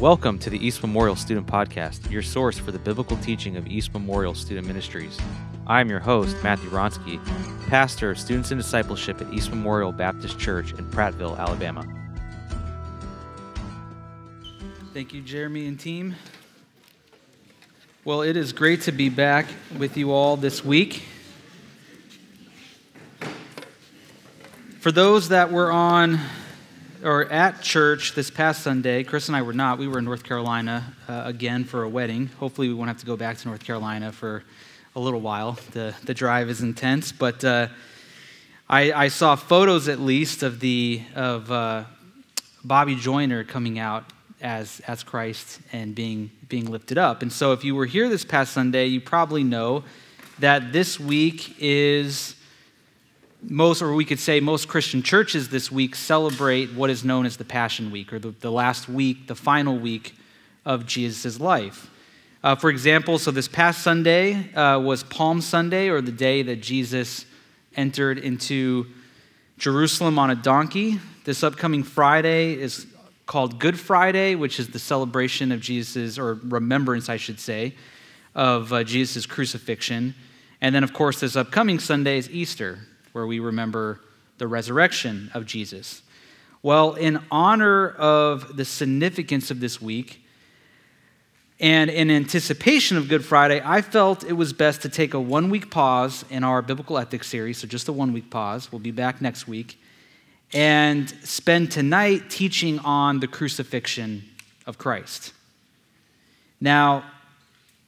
Welcome to the East Memorial Student Podcast, your source for the biblical teaching of East Memorial Student Ministries. I am your host, Mathew Wronski, pastor of Students in Discipleship at East Memorial Baptist Church in Prattville, Alabama. Thank you, Jeremy and team. Well, it is great to be back with you all this week. For those that were on or at church this past Sunday, Chris and I were not. We were in North Carolina uh, again for a wedding. Hopefully, we won't have to go back to North Carolina for a little while. The, the drive is intense, but uh, I, I, saw photos at least of the of uh, Bobby Joyner coming out as as Christ and being being lifted up. And so, if you were here this past Sunday, you probably know that this week is most, or we could say most Christian churches this week celebrate what is known as the Passion Week, or the, the last week, the final week of Jesus' life. Uh, for example, so this past Sunday uh, was Palm Sunday, or the day that Jesus entered into Jerusalem on a donkey. This upcoming Friday is called Good Friday, which is the celebration of Jesus, or remembrance, I should say, of uh, Jesus' crucifixion. And then, of course, this upcoming Sunday is Easter, where we remember the resurrection of Jesus. Well, in honor of the significance of this week and in anticipation of Good Friday, I felt it was best to take a one week pause in our biblical ethics series. So, just a one week pause. We'll be back next week and spend tonight teaching on the crucifixion of Christ. Now,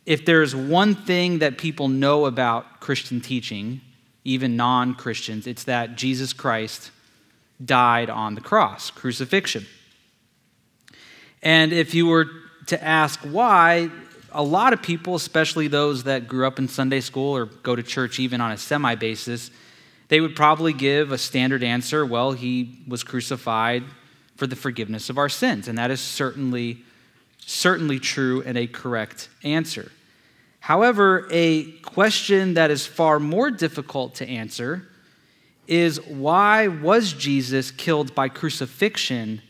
if there's one thing that people know about Christian teaching, even non Christians, it's that Jesus Christ died on the cross, crucifixion. And if you were to ask why, a lot of people, especially those that grew up in Sunday school or go to church even on a semi basis, they would probably give a standard answer well, he was crucified for the forgiveness of our sins. And that is certainly, certainly true and a correct answer. However, a question that is far more difficult to answer is why was Jesus killed by crucifixion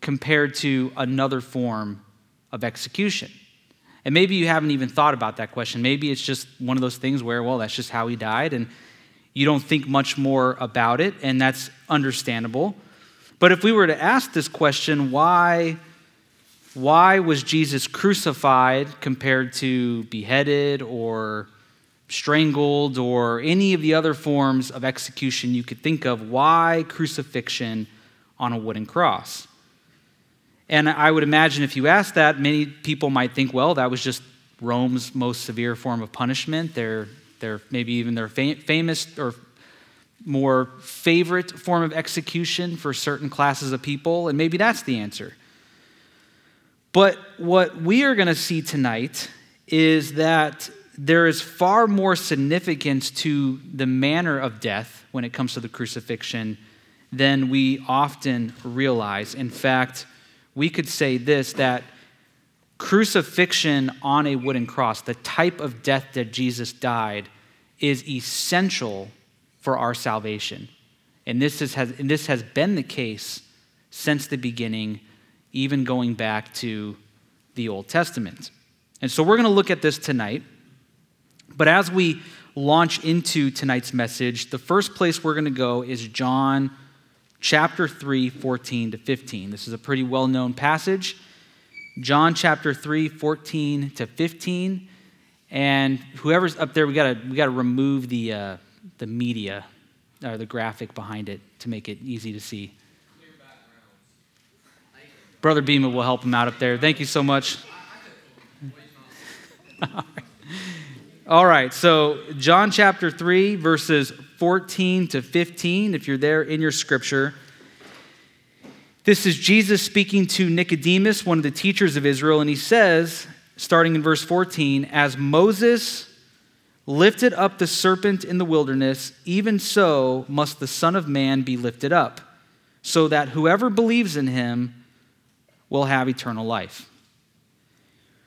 compared to another form of execution? And maybe you haven't even thought about that question. Maybe it's just one of those things where, well, that's just how he died, and you don't think much more about it, and that's understandable. But if we were to ask this question, why why was Jesus crucified compared to beheaded or strangled or any of the other forms of execution you could think of? Why crucifixion on a wooden cross? And I would imagine if you asked that, many people might think, well, that was just Rome's most severe form of punishment. Their, their maybe even their famous or more favorite form of execution for certain classes of people, and maybe that's the answer. But what we are going to see tonight is that there is far more significance to the manner of death when it comes to the crucifixion than we often realize. In fact, we could say this that crucifixion on a wooden cross, the type of death that Jesus died, is essential for our salvation. And this, is, has, and this has been the case since the beginning even going back to the Old Testament. And so we're going to look at this tonight. But as we launch into tonight's message, the first place we're going to go is John chapter 3, 14 to 15. This is a pretty well known passage. John chapter 3, 14 to 15. And whoever's up there, we got to we got to remove the, uh, the media or the graphic behind it to make it easy to see. Brother Beeman will help him out up there. Thank you so much. All right, so John chapter 3, verses 14 to 15, if you're there in your scripture. This is Jesus speaking to Nicodemus, one of the teachers of Israel, and he says, starting in verse 14, As Moses lifted up the serpent in the wilderness, even so must the Son of Man be lifted up, so that whoever believes in him will have eternal life.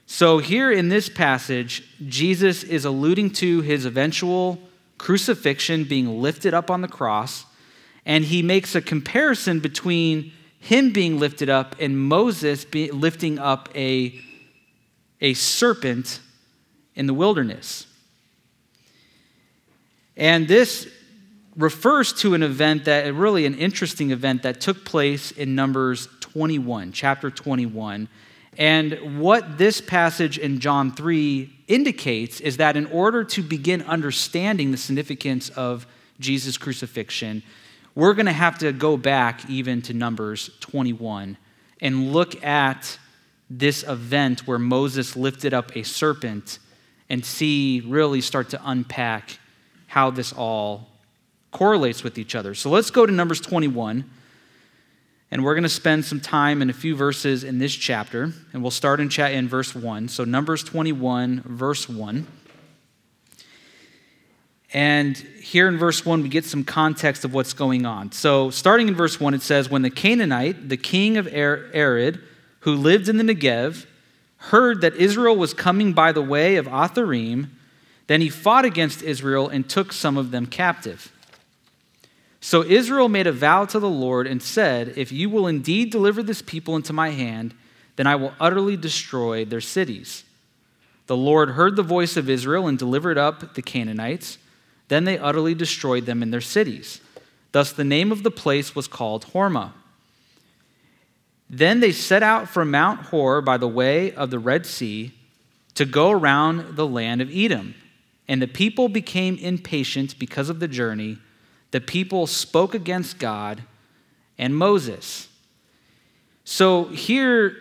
So, here in this passage, Jesus is alluding to his eventual crucifixion, being lifted up on the cross, and he makes a comparison between him being lifted up and Moses lifting up a, a serpent in the wilderness. And this refers to an event that, really an interesting event that took place in Numbers 21, chapter 21. And what this passage in John 3 indicates is that in order to begin understanding the significance of Jesus' crucifixion, we're going to have to go back even to Numbers 21 and look at this event where Moses lifted up a serpent and see, really start to unpack how this all correlates with each other. So let's go to Numbers 21. And we're going to spend some time in a few verses in this chapter. And we'll start in, chat in verse 1. So, Numbers 21, verse 1. And here in verse 1, we get some context of what's going on. So, starting in verse 1, it says When the Canaanite, the king of Arad, who lived in the Negev, heard that Israel was coming by the way of Atharim, then he fought against Israel and took some of them captive. So Israel made a vow to the Lord and said, If you will indeed deliver this people into my hand, then I will utterly destroy their cities. The Lord heard the voice of Israel and delivered up the Canaanites. Then they utterly destroyed them in their cities. Thus the name of the place was called Hormah. Then they set out from Mount Hor by the way of the Red Sea to go around the land of Edom. And the people became impatient because of the journey the people spoke against God and Moses. So here,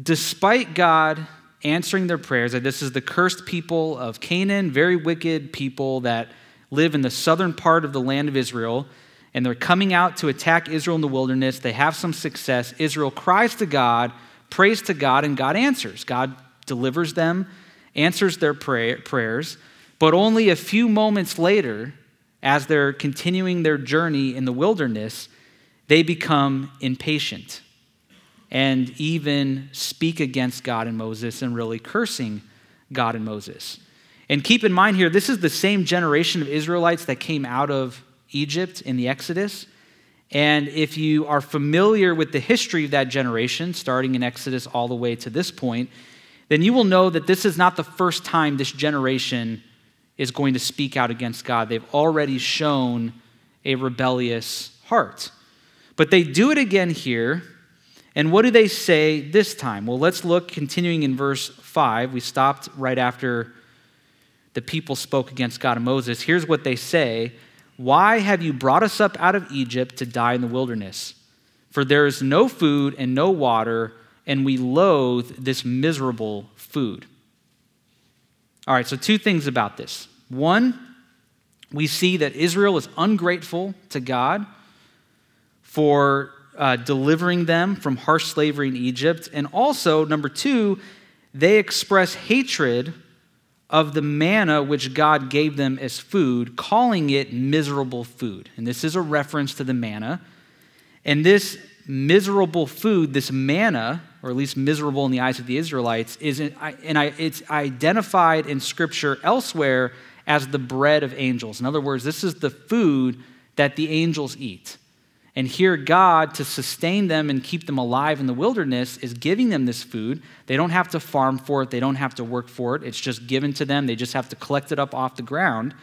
despite God answering their prayers, that this is the cursed people of Canaan, very wicked people that live in the southern part of the land of Israel, and they're coming out to attack Israel in the wilderness. They have some success. Israel cries to God, prays to God, and God answers. God delivers them, answers their pray- prayers. But only a few moments later, as they're continuing their journey in the wilderness, they become impatient and even speak against God and Moses and really cursing God and Moses. And keep in mind here, this is the same generation of Israelites that came out of Egypt in the Exodus. And if you are familiar with the history of that generation, starting in Exodus all the way to this point, then you will know that this is not the first time this generation is going to speak out against God. They've already shown a rebellious heart. But they do it again here. And what do they say this time? Well, let's look continuing in verse 5. We stopped right after the people spoke against God and Moses. Here's what they say Why have you brought us up out of Egypt to die in the wilderness? For there is no food and no water, and we loathe this miserable food. All right, so two things about this. One, we see that Israel is ungrateful to God for uh, delivering them from harsh slavery in Egypt. And also, number two, they express hatred of the manna which God gave them as food, calling it miserable food. And this is a reference to the manna. And this miserable food, this manna, or at least miserable in the eyes of the Israelites, is and it's identified in Scripture elsewhere as the bread of angels. In other words, this is the food that the angels eat. And here, God, to sustain them and keep them alive in the wilderness, is giving them this food. They don't have to farm for it, they don't have to work for it. It's just given to them. They just have to collect it up off the ground.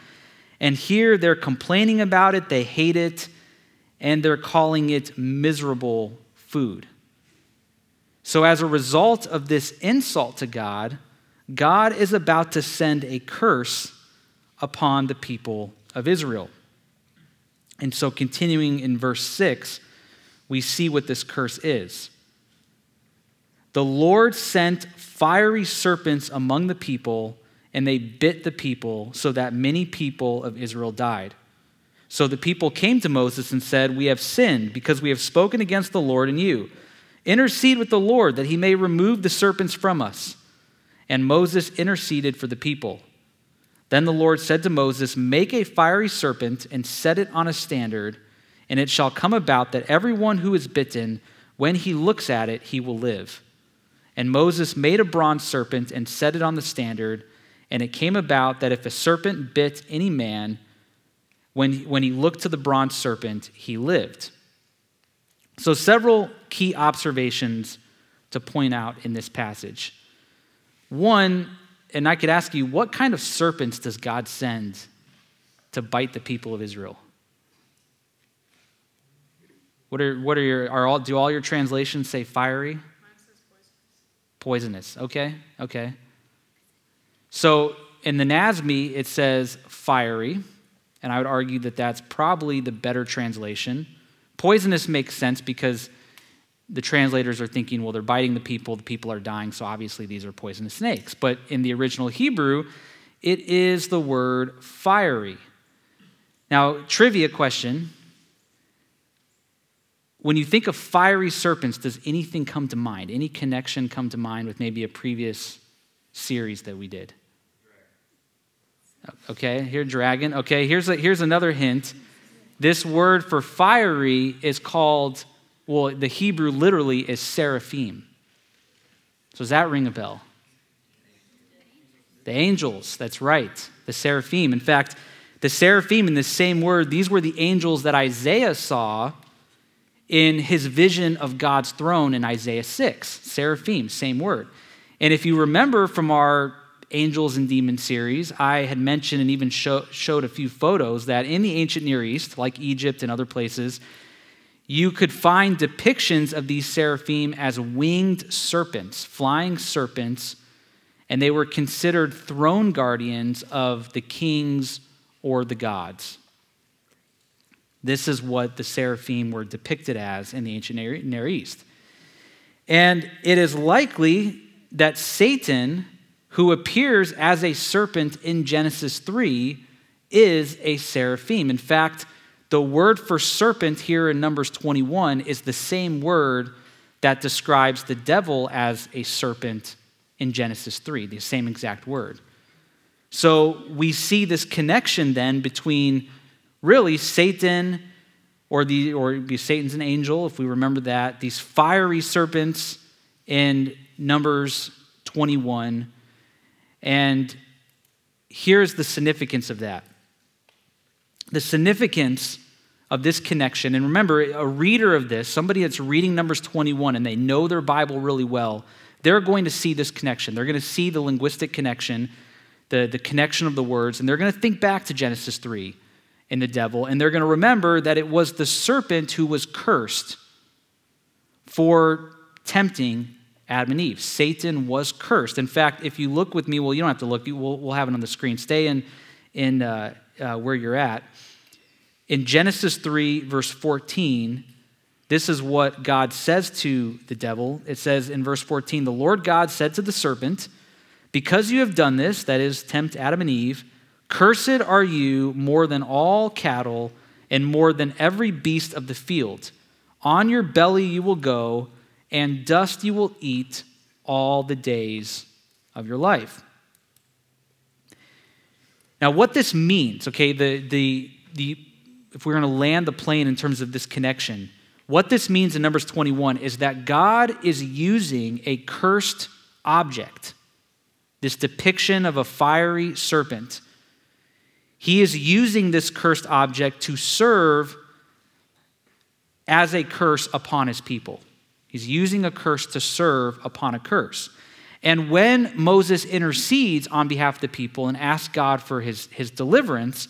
And here, they're complaining about it, they hate it, and they're calling it miserable food. So, as a result of this insult to God, God is about to send a curse upon the people of Israel. And so, continuing in verse 6, we see what this curse is. The Lord sent fiery serpents among the people, and they bit the people, so that many people of Israel died. So the people came to Moses and said, We have sinned because we have spoken against the Lord and you. Intercede with the Lord that he may remove the serpents from us. And Moses interceded for the people. Then the Lord said to Moses, Make a fiery serpent and set it on a standard, and it shall come about that everyone who is bitten, when he looks at it, he will live. And Moses made a bronze serpent and set it on the standard. And it came about that if a serpent bit any man, when, when he looked to the bronze serpent, he lived. So, several key observations to point out in this passage. One, and I could ask you, what kind of serpents does God send to bite the people of Israel? What are, what are your, are all, do all your translations say fiery? Poisonous. Okay, okay. So in the NASB, it says fiery, and I would argue that that's probably the better translation. Poisonous makes sense because the translators are thinking, well, they're biting the people, the people are dying, so obviously these are poisonous snakes. But in the original Hebrew, it is the word fiery. Now, trivia question. When you think of fiery serpents, does anything come to mind? Any connection come to mind with maybe a previous series that we did? Okay, here, dragon. Okay, here's, a, here's another hint. This word for fiery is called well, the Hebrew literally is seraphim. So does that ring a bell? The angels, that's right, the seraphim. In fact, the seraphim in the same word, these were the angels that Isaiah saw in his vision of God's throne in Isaiah 6. Seraphim, same word. And if you remember from our Angels and Demons series, I had mentioned and even show, showed a few photos that in the ancient Near East, like Egypt and other places, you could find depictions of these seraphim as winged serpents, flying serpents, and they were considered throne guardians of the kings or the gods. This is what the seraphim were depicted as in the ancient Near East. And it is likely that Satan, who appears as a serpent in Genesis 3, is a seraphim. In fact, the word for serpent here in Numbers 21 is the same word that describes the devil as a serpent in Genesis 3, the same exact word. So we see this connection then between really Satan or the or be Satan's an angel if we remember that these fiery serpents in Numbers 21 and here's the significance of that. The significance of this connection. And remember, a reader of this, somebody that's reading Numbers 21 and they know their Bible really well, they're going to see this connection. They're going to see the linguistic connection, the, the connection of the words, and they're going to think back to Genesis 3 and the devil, and they're going to remember that it was the serpent who was cursed for tempting Adam and Eve. Satan was cursed. In fact, if you look with me, well, you don't have to look, we'll, we'll have it on the screen. Stay in, in uh, uh, where you're at. In Genesis 3, verse 14, this is what God says to the devil. It says in verse 14, The Lord God said to the serpent, Because you have done this, that is, tempt Adam and Eve, cursed are you more than all cattle and more than every beast of the field. On your belly you will go, and dust you will eat all the days of your life. Now, what this means, okay, the, the, the if we're going to land the plane in terms of this connection, what this means in Numbers 21 is that God is using a cursed object, this depiction of a fiery serpent. He is using this cursed object to serve as a curse upon his people. He's using a curse to serve upon a curse. And when Moses intercedes on behalf of the people and asks God for his, his deliverance,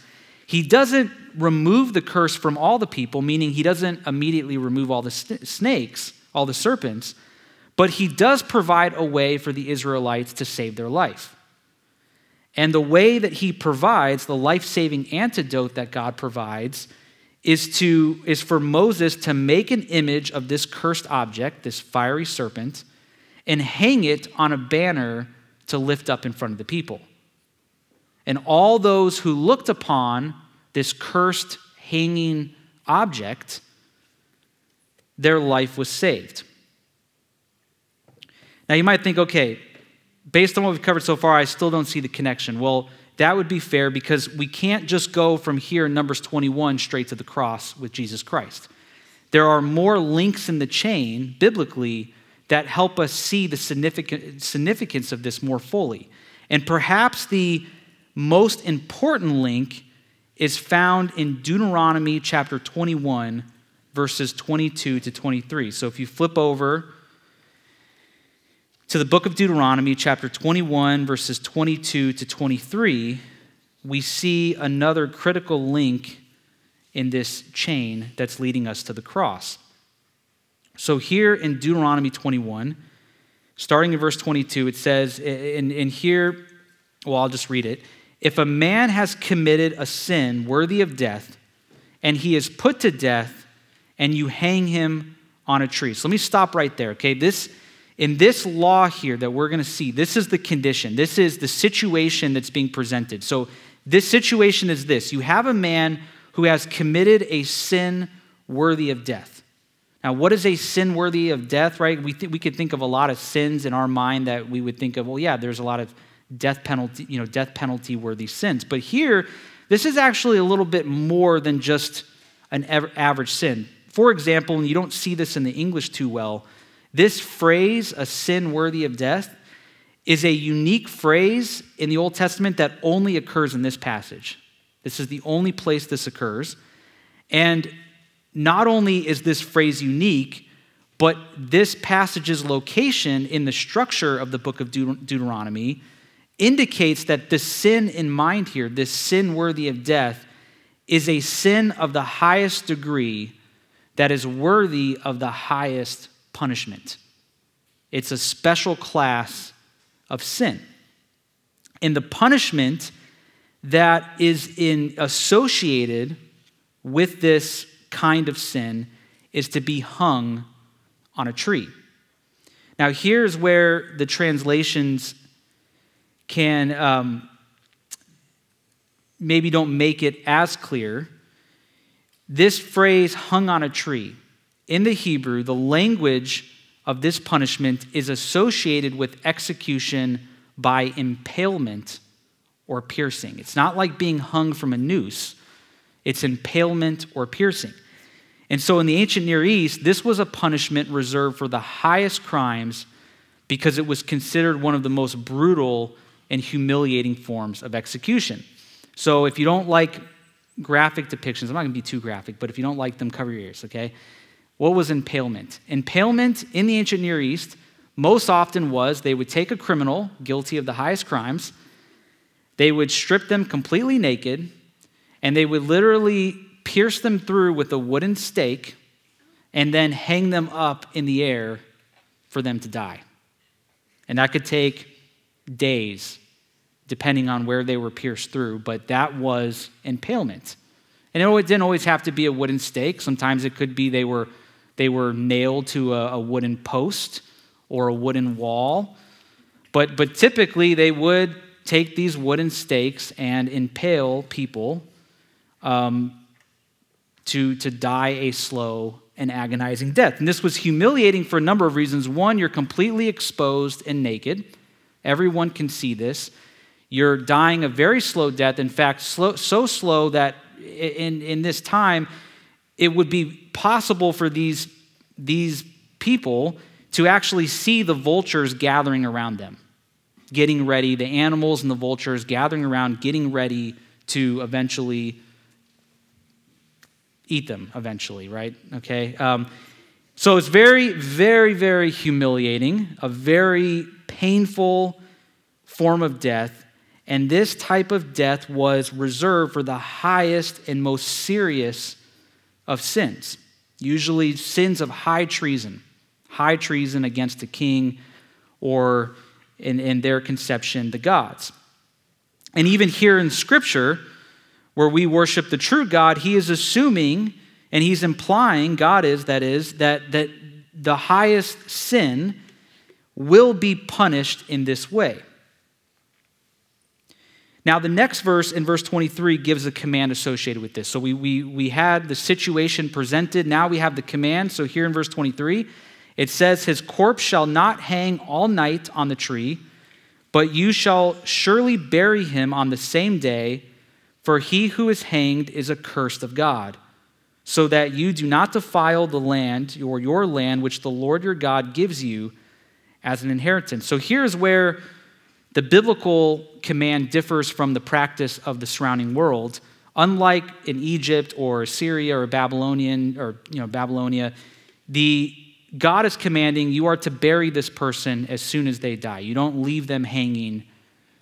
he doesn't remove the curse from all the people, meaning he doesn't immediately remove all the snakes, all the serpents, but he does provide a way for the Israelites to save their life. And the way that he provides, the life saving antidote that God provides, is, to, is for Moses to make an image of this cursed object, this fiery serpent, and hang it on a banner to lift up in front of the people. And all those who looked upon this cursed hanging object, their life was saved. Now you might think, okay, based on what we've covered so far, I still don't see the connection. Well, that would be fair because we can't just go from here in Numbers 21 straight to the cross with Jesus Christ. There are more links in the chain, biblically, that help us see the significance of this more fully. And perhaps the most important link is found in Deuteronomy chapter 21, verses 22 to 23. So if you flip over to the book of Deuteronomy, chapter 21, verses 22 to 23, we see another critical link in this chain that's leading us to the cross. So here in Deuteronomy 21, starting in verse 22, it says, and, and here, well, I'll just read it. If a man has committed a sin worthy of death, and he is put to death, and you hang him on a tree. So let me stop right there, okay? This in this law here that we're going to see, this is the condition. This is the situation that's being presented. So this situation is this you have a man who has committed a sin worthy of death. Now, what is a sin worthy of death, right? We, th- we could think of a lot of sins in our mind that we would think of, well, yeah, there's a lot of death penalty, you know, death penalty worthy sins. But here, this is actually a little bit more than just an average sin. For example, and you don't see this in the English too well, this phrase, a sin worthy of death, is a unique phrase in the Old Testament that only occurs in this passage. This is the only place this occurs. And not only is this phrase unique, but this passage's location in the structure of the book of Deut- Deuteronomy indicates that the sin in mind here, this sin worthy of death, is a sin of the highest degree that is worthy of the highest punishment. It's a special class of sin. And the punishment that is in, associated with this kind of sin is to be hung on a tree. Now, here's where the translations can um, maybe don't make it as clear. This phrase, hung on a tree, in the Hebrew, the language of this punishment is associated with execution by impalement or piercing. It's not like being hung from a noose, it's impalement or piercing. And so in the ancient Near East, this was a punishment reserved for the highest crimes because it was considered one of the most brutal and humiliating forms of execution. So if you don't like graphic depictions, I'm not going to be too graphic, but if you don't like them, cover your ears, okay? What was impalement? Impalement in the ancient Near East most often was they would take a criminal guilty of the highest crimes, they would strip them completely naked, and they would literally pierce them through with a wooden stake and then hang them up in the air for them to die. And that could take days, depending on where they were pierced through, but that was impalement. And it didn't always have to be a wooden stake. Sometimes it could be they were, they were nailed to a, a wooden post or a wooden wall. But, but typically, they would take these wooden stakes and impale people um, to, to die a slow and agonizing death. And this was humiliating for a number of reasons. One, you're completely exposed and naked. Everyone can see this. You're dying a very slow death. In fact, slow, so slow that in, in this time, it would be possible for these, these people to actually see the vultures gathering around them, getting ready, the animals and the vultures gathering around, getting ready to eventually eat them, eventually, right? Okay? Um, so it's very, very, very humiliating, a very painful form of death. And this type of death was reserved for the highest and most serious of sins, usually sins of high treason, high treason against the king or, in, in their conception, the gods. And even here in Scripture, where we worship the true God, he is assuming and he's implying, God is, that is, that, that the highest sin will be punished in this way. Now, the next verse in verse 23 gives a command associated with this. So we, we, we had the situation presented. Now we have the command. So here in verse 23, it says, His corpse shall not hang all night on the tree, but you shall surely bury him on the same day, for he who is hanged is accursed of God. So that you do not defile the land or your land which the Lord your God gives you as an inheritance. So here's where the biblical command differs from the practice of the surrounding world. Unlike in Egypt or Syria or Babylonian or you know Babylonia, the God is commanding you are to bury this person as soon as they die. You don't leave them hanging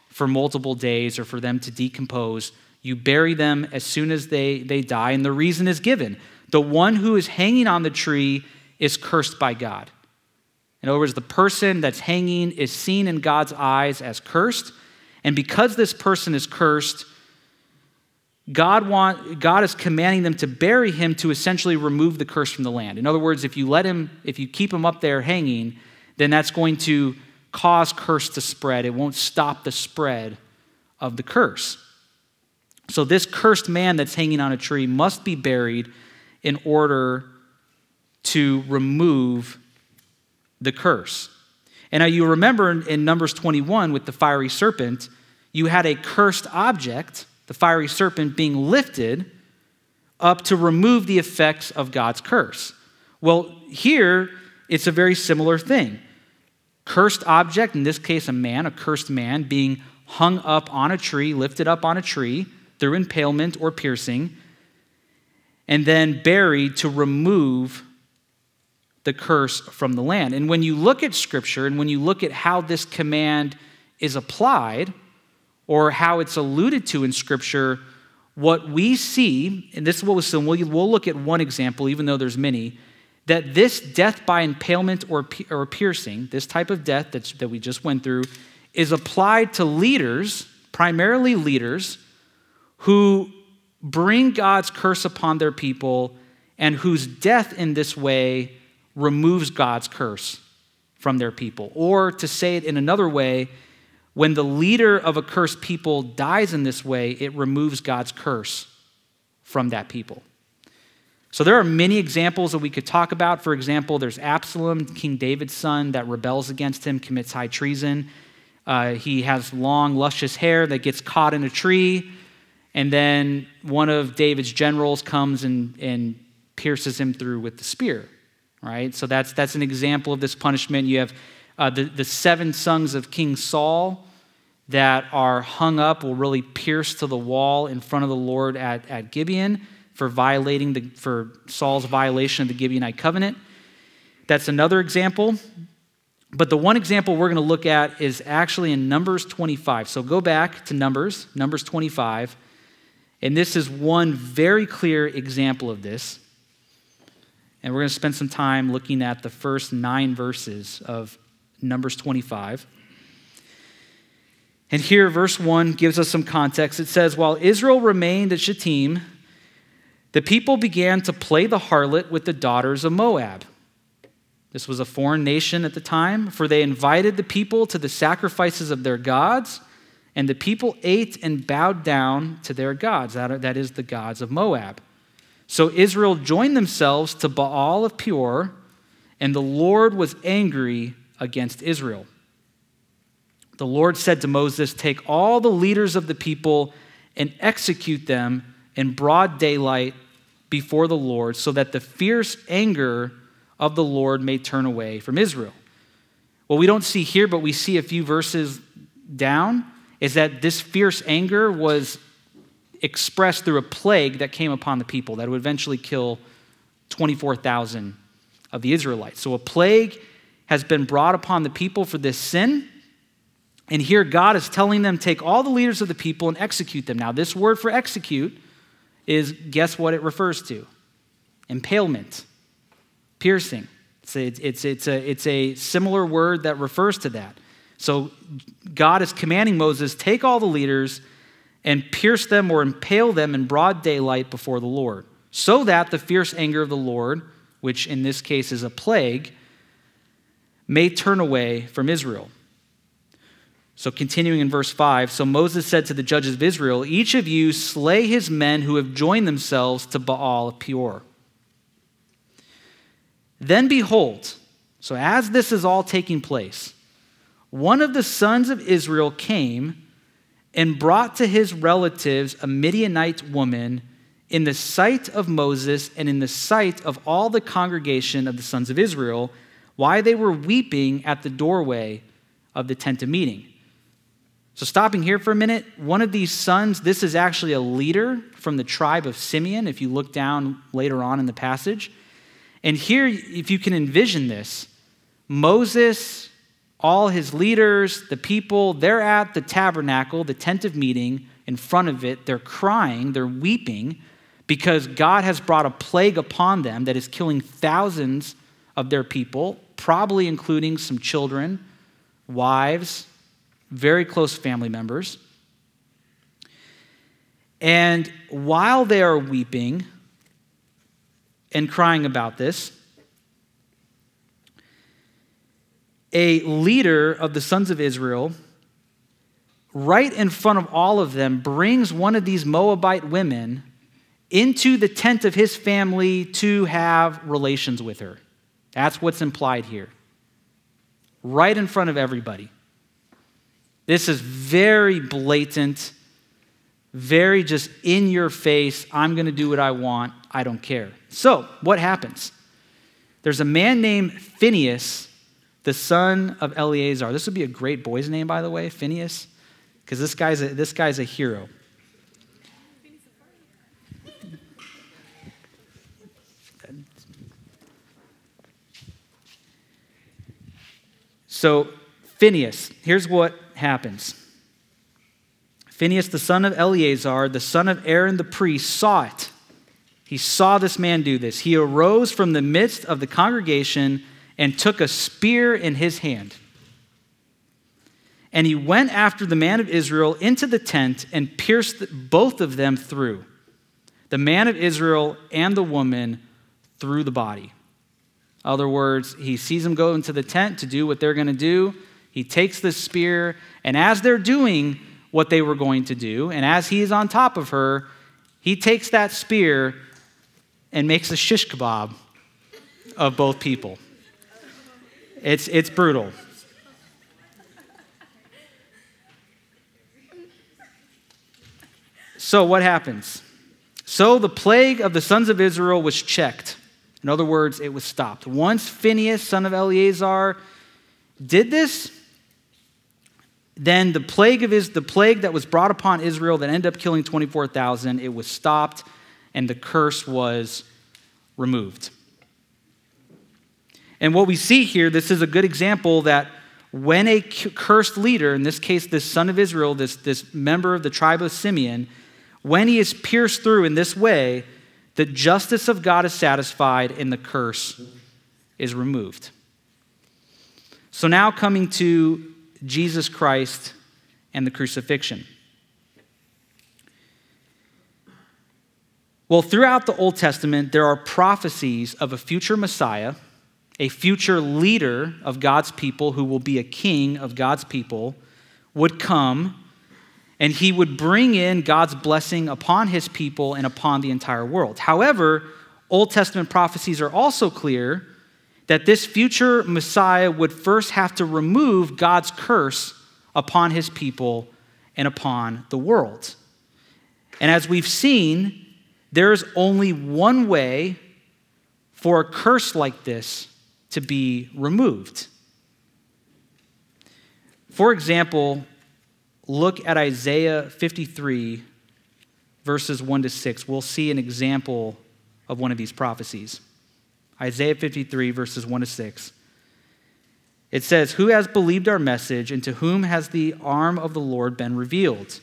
for multiple days or for them to decompose. You bury them as soon as they, they die, and the reason is given. The one who is hanging on the tree is cursed by God. In other words, the person that's hanging is seen in God's eyes as cursed, and because this person is cursed, God, want, God is commanding them to bury him to essentially remove the curse from the land. In other words, if you let him, if you keep him up there hanging, then that's going to cause curse to spread. It won't stop the spread of the curse. So, this cursed man that's hanging on a tree must be buried in order to remove the curse. And now you remember in Numbers 21 with the fiery serpent, you had a cursed object, the fiery serpent, being lifted up to remove the effects of God's curse. Well, here it's a very similar thing. Cursed object, in this case a man, a cursed man, being hung up on a tree, lifted up on a tree through impalement or piercing, and then buried to remove the curse from the land. And when you look at Scripture and when you look at how this command is applied or how it's alluded to in Scripture, what we see, and this is what was, we'll, we'll look at one example, even though there's many, that this death by impalement or, or piercing, this type of death that's, that we just went through, is applied to leaders, primarily leaders, who bring God's curse upon their people and whose death in this way removes God's curse from their people. Or to say it in another way, when the leader of a cursed people dies in this way, it removes God's curse from that people. So there are many examples that we could talk about. For example, there's Absalom, King David's son, that rebels against him, commits high treason. Uh, he has long, luscious hair that gets caught in a tree. And then one of David's generals comes and, and pierces him through with the spear, right? So that's, that's an example of this punishment. You have uh, the, the seven sons of King Saul that are hung up, will really pierce to the wall in front of the Lord at, at Gibeon for violating the, for Saul's violation of the Gibeonite covenant. That's another example. But the one example we're going to look at is actually in Numbers 25. So go back to Numbers, Numbers 25. And this is one very clear example of this. And we're going to spend some time looking at the first nine verses of Numbers 25. And here, verse 1 gives us some context. It says, While Israel remained at Shittim, the people began to play the harlot with the daughters of Moab. This was a foreign nation at the time, for they invited the people to the sacrifices of their gods and the people ate and bowed down to their gods, that is, the gods of Moab. So Israel joined themselves to Baal of Peor, and the Lord was angry against Israel. The Lord said to Moses, Take all the leaders of the people and execute them in broad daylight before the Lord, so that the fierce anger of the Lord may turn away from Israel. What we don't see here, but we see a few verses down is that this fierce anger was expressed through a plague that came upon the people that would eventually kill 24,000 of the Israelites. So a plague has been brought upon the people for this sin. And here God is telling them, take all the leaders of the people and execute them. Now, this word for execute is guess what it refers to? Impalement, piercing. It's a, it's, it's, a, it's a similar word that refers to that. So God is commanding Moses take all the leaders and pierce them or impale them in broad daylight before the Lord, so that the fierce anger of the Lord, which in this case is a plague, may turn away from Israel. So, continuing in verse 5 So Moses said to the judges of Israel, Each of you slay his men who have joined themselves to Baal of Peor. Then behold, so as this is all taking place, one of the sons of Israel came and brought to his relatives a Midianite woman in the sight of Moses and in the sight of all the congregation of the sons of Israel, why they were weeping at the doorway of the tent of meeting. So, stopping here for a minute, one of these sons, this is actually a leader from the tribe of Simeon, if you look down later on in the passage. And here, if you can envision this, Moses, all his leaders, the people, they're at the tabernacle, the tent of meeting, in front of it. They're crying, they're weeping because God has brought a plague upon them that is killing thousands of their people, probably including some children, wives, very close family members. And while they are weeping and crying about this, a leader of the sons of Israel, right in front of all of them, brings one of these Moabite women into the tent of his family to have relations with her. That's what's implied here. Right in front of everybody. This is very blatant, very just in your face. I'm going to do what I want. I don't care. So, what happens? There's a man named Phineas, the son of Eleazar. This would be a great boy's name, by the way, Phineas, because this guy's a, this guy's a hero. So, Phineas, here's what happens. Phineas, the son of Eleazar, the son of Aaron the priest, saw it. He saw this man do this. He arose from the midst of the congregation and took a spear in his hand. And he went after the man of Israel into the tent and pierced both of them through the man of Israel and the woman through the body. Other words, he sees them go into the tent to do what they're going to do. He takes this spear, and as they're doing what they were going to do, and as he is on top of her, he takes that spear and makes a shish kebab of both people. It's, it's brutal. So, what happens? So, the plague of the sons of Israel was checked. In other words, it was stopped. Once Phineas, son of Eleazar, did this, then the plague of is the plague that was brought upon Israel that ended up killing 24,000, it was stopped and the curse was removed. And what we see here, this is a good example that when a cursed leader, in this case, this son of Israel, this, this member of the tribe of Simeon, when he is pierced through in this way, the justice of God is satisfied and the curse is removed. So now coming to Jesus Christ and the crucifixion. Well, throughout the Old Testament, there are prophecies of a future Messiah, a future leader of God's people who will be a king of God's people, would come and he would bring in God's blessing upon his people and upon the entire world. However, Old Testament prophecies are also clear that this future Messiah would first have to remove God's curse upon his people and upon the world. And as we've seen, there's only one way for a curse like this to be removed. For example, look at Isaiah 53, verses 1 to 6. We'll see an example of one of these prophecies. Isaiah 53, verses 1 to 6. It says, Who has believed our message, and to whom has the arm of the Lord been revealed?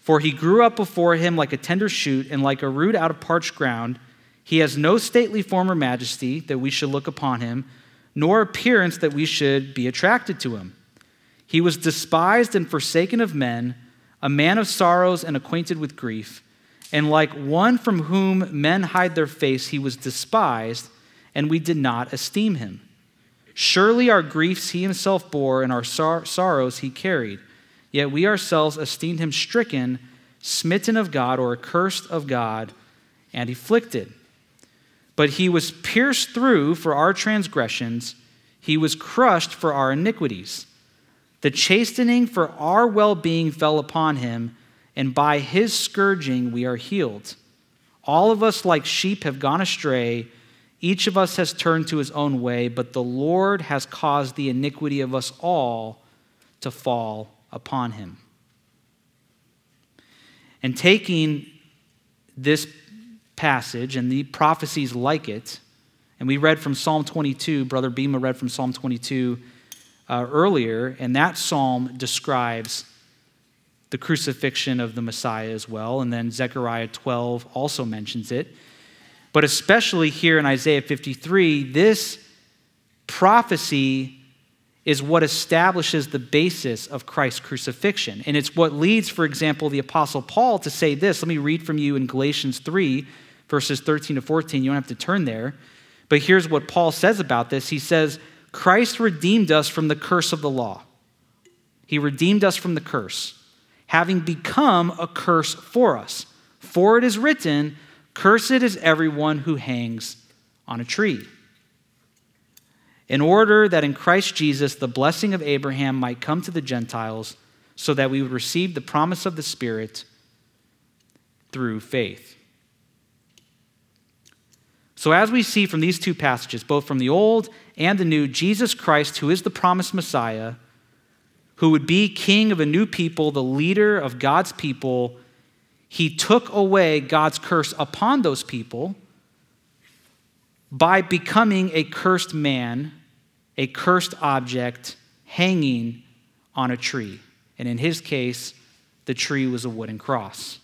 For he grew up before him like a tender shoot, and like a root out of parched ground. He has no stately form or majesty that we should look upon him, nor appearance that we should be attracted to him. He was despised and forsaken of men, a man of sorrows and acquainted with grief. And like one from whom men hide their face, he was despised and we did not esteem him. Surely our griefs he himself bore, and our sor- sorrows he carried. Yet we ourselves esteemed him stricken, smitten of God, or accursed of God, and afflicted. But he was pierced through for our transgressions, he was crushed for our iniquities. The chastening for our well being fell upon him, and by his scourging we are healed. All of us, like sheep, have gone astray. Each of us has turned to his own way, but the Lord has caused the iniquity of us all to fall upon him. and taking this passage and the prophecies like it, and we read from Psalm 22, Brother Bema read from Psalm 22 uh, earlier, and that psalm describes the crucifixion of the Messiah as well. And then Zechariah 12 also mentions it. But especially here in Isaiah 53, this prophecy is what establishes the basis of Christ's crucifixion. And it's what leads, for example, the Apostle Paul to say this. Let me read from you in Galatians 3, verses 13 to 14. You don't have to turn there. But here's what Paul says about this He says, Christ redeemed us from the curse of the law. He redeemed us from the curse, having become a curse for us. For it is written, Cursed is everyone who hangs on a tree in order that in Christ Jesus the blessing of Abraham might come to the Gentiles, so that we would receive the promise of the Spirit through faith. So, as we see from these two passages, both from the Old and the New, Jesus Christ, who is the promised Messiah, who would be king of a new people, the leader of God's people, he took away God's curse upon those people by becoming a cursed man a cursed object hanging on a tree. And in his case, the tree was a wooden cross.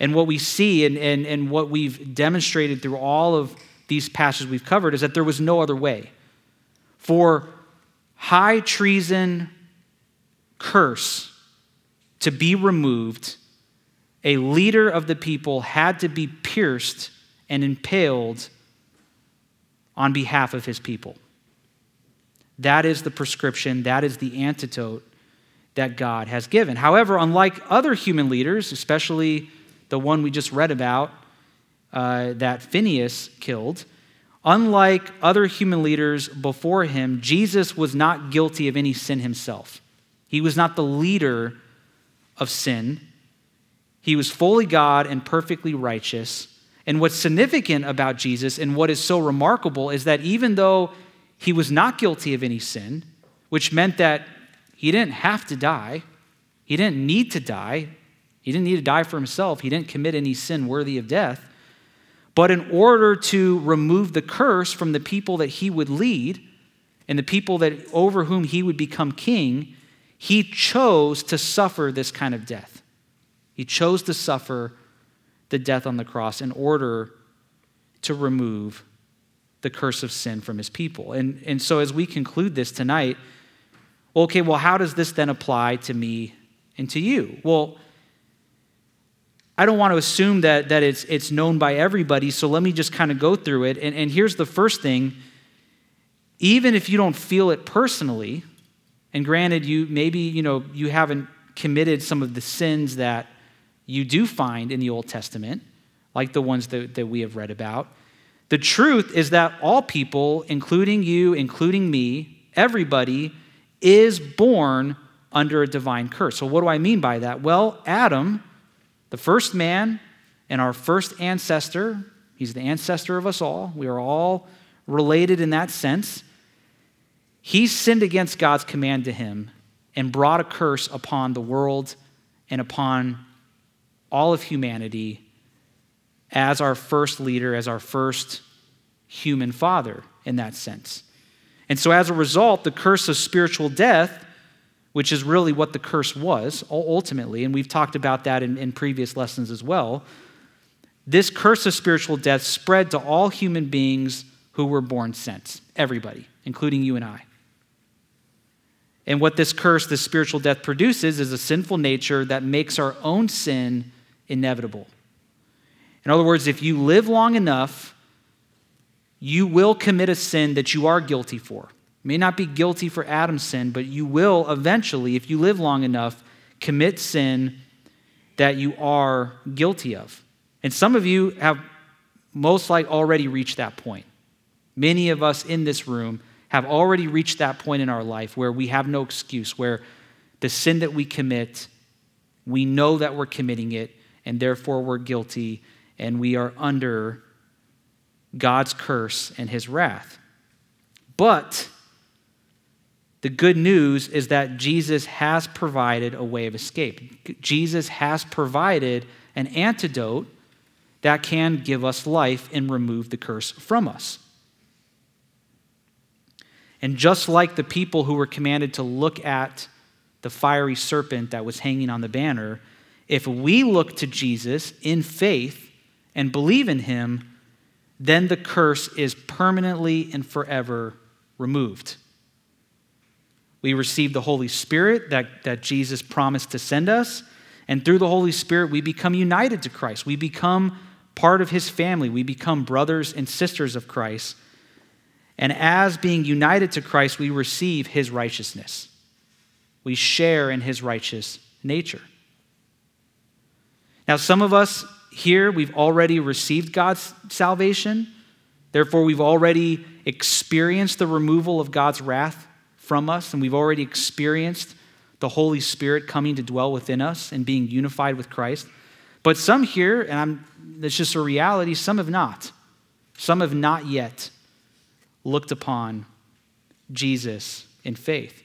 And what we see and, and, and what we've demonstrated through all of these passages we've covered is that there was no other way. For high treason curse to be removed, a leader of the people had to be pierced and impaled on behalf of his people. That is the prescription, that is the antidote that God has given. However, unlike other human leaders, especially the one we just read about uh, that Phineas killed, unlike other human leaders before him, Jesus was not guilty of any sin himself. He was not the leader of sin. He was fully God and perfectly righteous. And what's significant about Jesus and what is so remarkable is that even though he was not guilty of any sin, which meant that he didn't have to die, he didn't need to die, he didn't need to die for himself, he didn't commit any sin worthy of death. But in order to remove the curse from the people that he would lead and the people that over whom he would become king, he chose to suffer this kind of death. He chose to suffer the death on the cross in order to remove the curse of sin from his people. And, and so, as we conclude this tonight, okay, well, how does this then apply to me and to you? Well, I don't want to assume that, that it's, it's known by everybody, so let me just kind of go through it. And, and here's the first thing even if you don't feel it personally, and granted, you maybe you know you haven't committed some of the sins that you do find in the Old Testament, like the ones that, that we have read about. The truth is that all people, including you, including me, everybody, is born under a divine curse. So, what do I mean by that? Well, Adam, the first man and our first ancestor, he's the ancestor of us all. We are all related in that sense. He sinned against God's command to him and brought a curse upon the world and upon all of humanity as our first leader, as our first human father in that sense. And so, as a result, the curse of spiritual death, which is really what the curse was ultimately, and we've talked about that in, in previous lessons as well, this curse of spiritual death spread to all human beings who were born since, everybody, including you and I. And what this curse, this spiritual death produces, is a sinful nature that makes our own sin inevitable. In other words, if you live long enough, you will commit a sin that you are guilty for. You may not be guilty for Adam's sin, but you will eventually, if you live long enough, commit sin that you are guilty of. And some of you have most likely already reached that point. Many of us in this room have already reached that point in our life where we have no excuse, where the sin that we commit, we know that we're committing it, and therefore we're guilty and we are under God's curse and his wrath. But The good news is that Jesus has provided a way of escape. Jesus has provided an antidote that can give us life and remove the curse from us. And just like the people who were commanded to look at the fiery serpent that was hanging on the banner, if we look to Jesus in faith and believe in him, then the curse is permanently and forever removed. We receive the Holy Spirit that, that Jesus promised to send us. And through the Holy Spirit, we become united to Christ. We become part of his family. We become brothers and sisters of Christ. And as being united to Christ, we receive his righteousness. We share in his righteous nature. Now, some of us here, we've already received God's salvation. Therefore, we've already experienced the removal of God's wrath from us, and we've already experienced the Holy Spirit coming to dwell within us and being unified with Christ. But some here, and I'm, it's just a reality, some have not. Some have not yet looked upon Jesus in faith.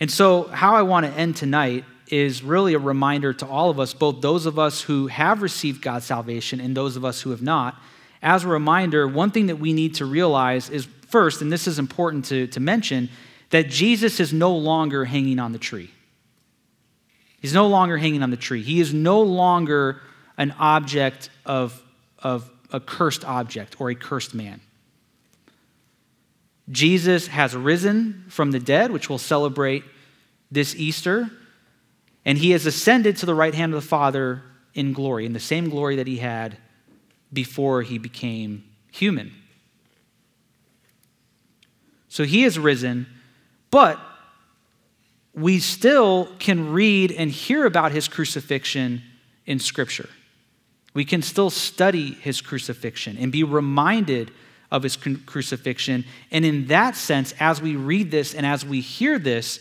And so, how I want to end tonight is really a reminder to all of us, both those of us who have received God's salvation and those of us who have not. As a reminder, one thing that we need to realize is first, and this is important to, to mention, that Jesus is no longer hanging on the tree. He's no longer hanging on the tree. He is no longer an object of, of a cursed object or a cursed man. Jesus has risen from the dead, which we'll celebrate this Easter. And he has ascended to the right hand of the Father in glory, in the same glory that he had before he became human. So he has risen, but we still can read and hear about his crucifixion in Scripture. We can still study his crucifixion and be reminded of his crucifixion. And in that sense, as we read this and as we hear this,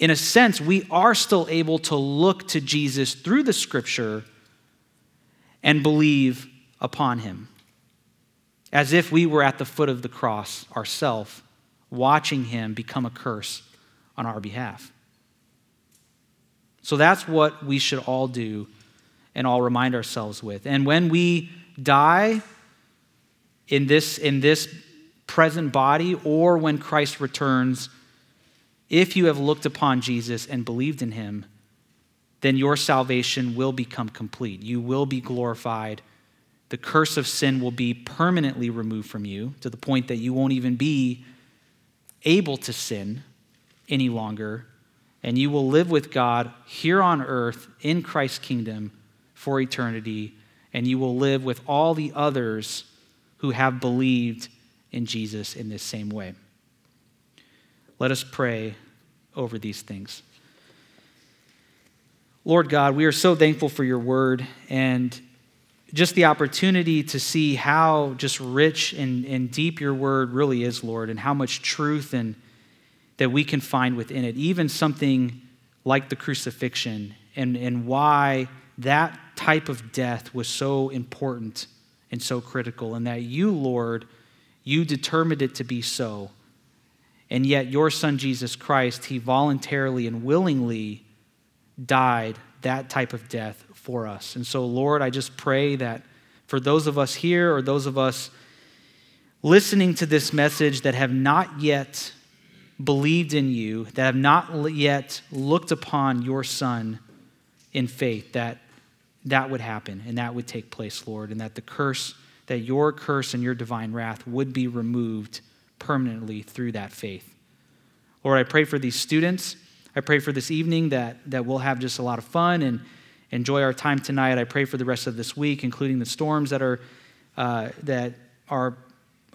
in a sense, we are still able to look to Jesus through the scripture and believe upon him. As if we were at the foot of the cross ourselves, watching him become a curse on our behalf. So that's what we should all do and all remind ourselves with. And when we die in this, in this present body or when Christ returns, if you have looked upon Jesus and believed in him, then your salvation will become complete. You will be glorified. The curse of sin will be permanently removed from you to the point that you won't even be able to sin any longer. And you will live with God here on earth in Christ's kingdom for eternity. And you will live with all the others who have believed in Jesus in this same way. Let us pray over these things. Lord God, we are so thankful for your word and just the opportunity to see how just rich and, and deep your word really is, Lord, and how much truth and that we can find within it, even something like the crucifixion, and, and why that type of death was so important and so critical, and that you, Lord, you determined it to be so. And yet, your son, Jesus Christ, he voluntarily and willingly died that type of death for us. And so, Lord, I just pray that for those of us here or those of us listening to this message that have not yet believed in you, that have not yet looked upon your son in faith, that that would happen and that would take place, Lord, and that the curse, that your curse and your divine wrath would be removed permanently through that faith. Lord, I pray for these students. I pray for this evening that, that we'll have just a lot of fun and enjoy our time tonight. I pray for the rest of this week, including the storms that are, uh, that are,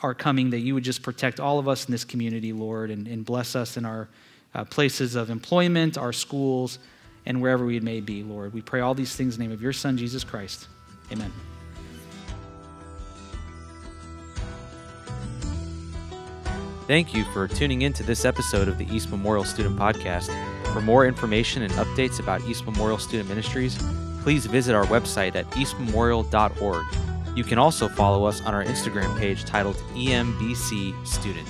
are coming, that you would just protect all of us in this community, Lord, and, and bless us in our uh, places of employment, our schools, and wherever we may be, Lord. We pray all these things in the name of your Son, Jesus Christ. Amen. Thank you for tuning in to this episode of the East Memorial Student Podcast. For more information and updates about East Memorial Student Ministries, please visit our website at eastmemorial.org. You can also follow us on our Instagram page titled EMBC Student.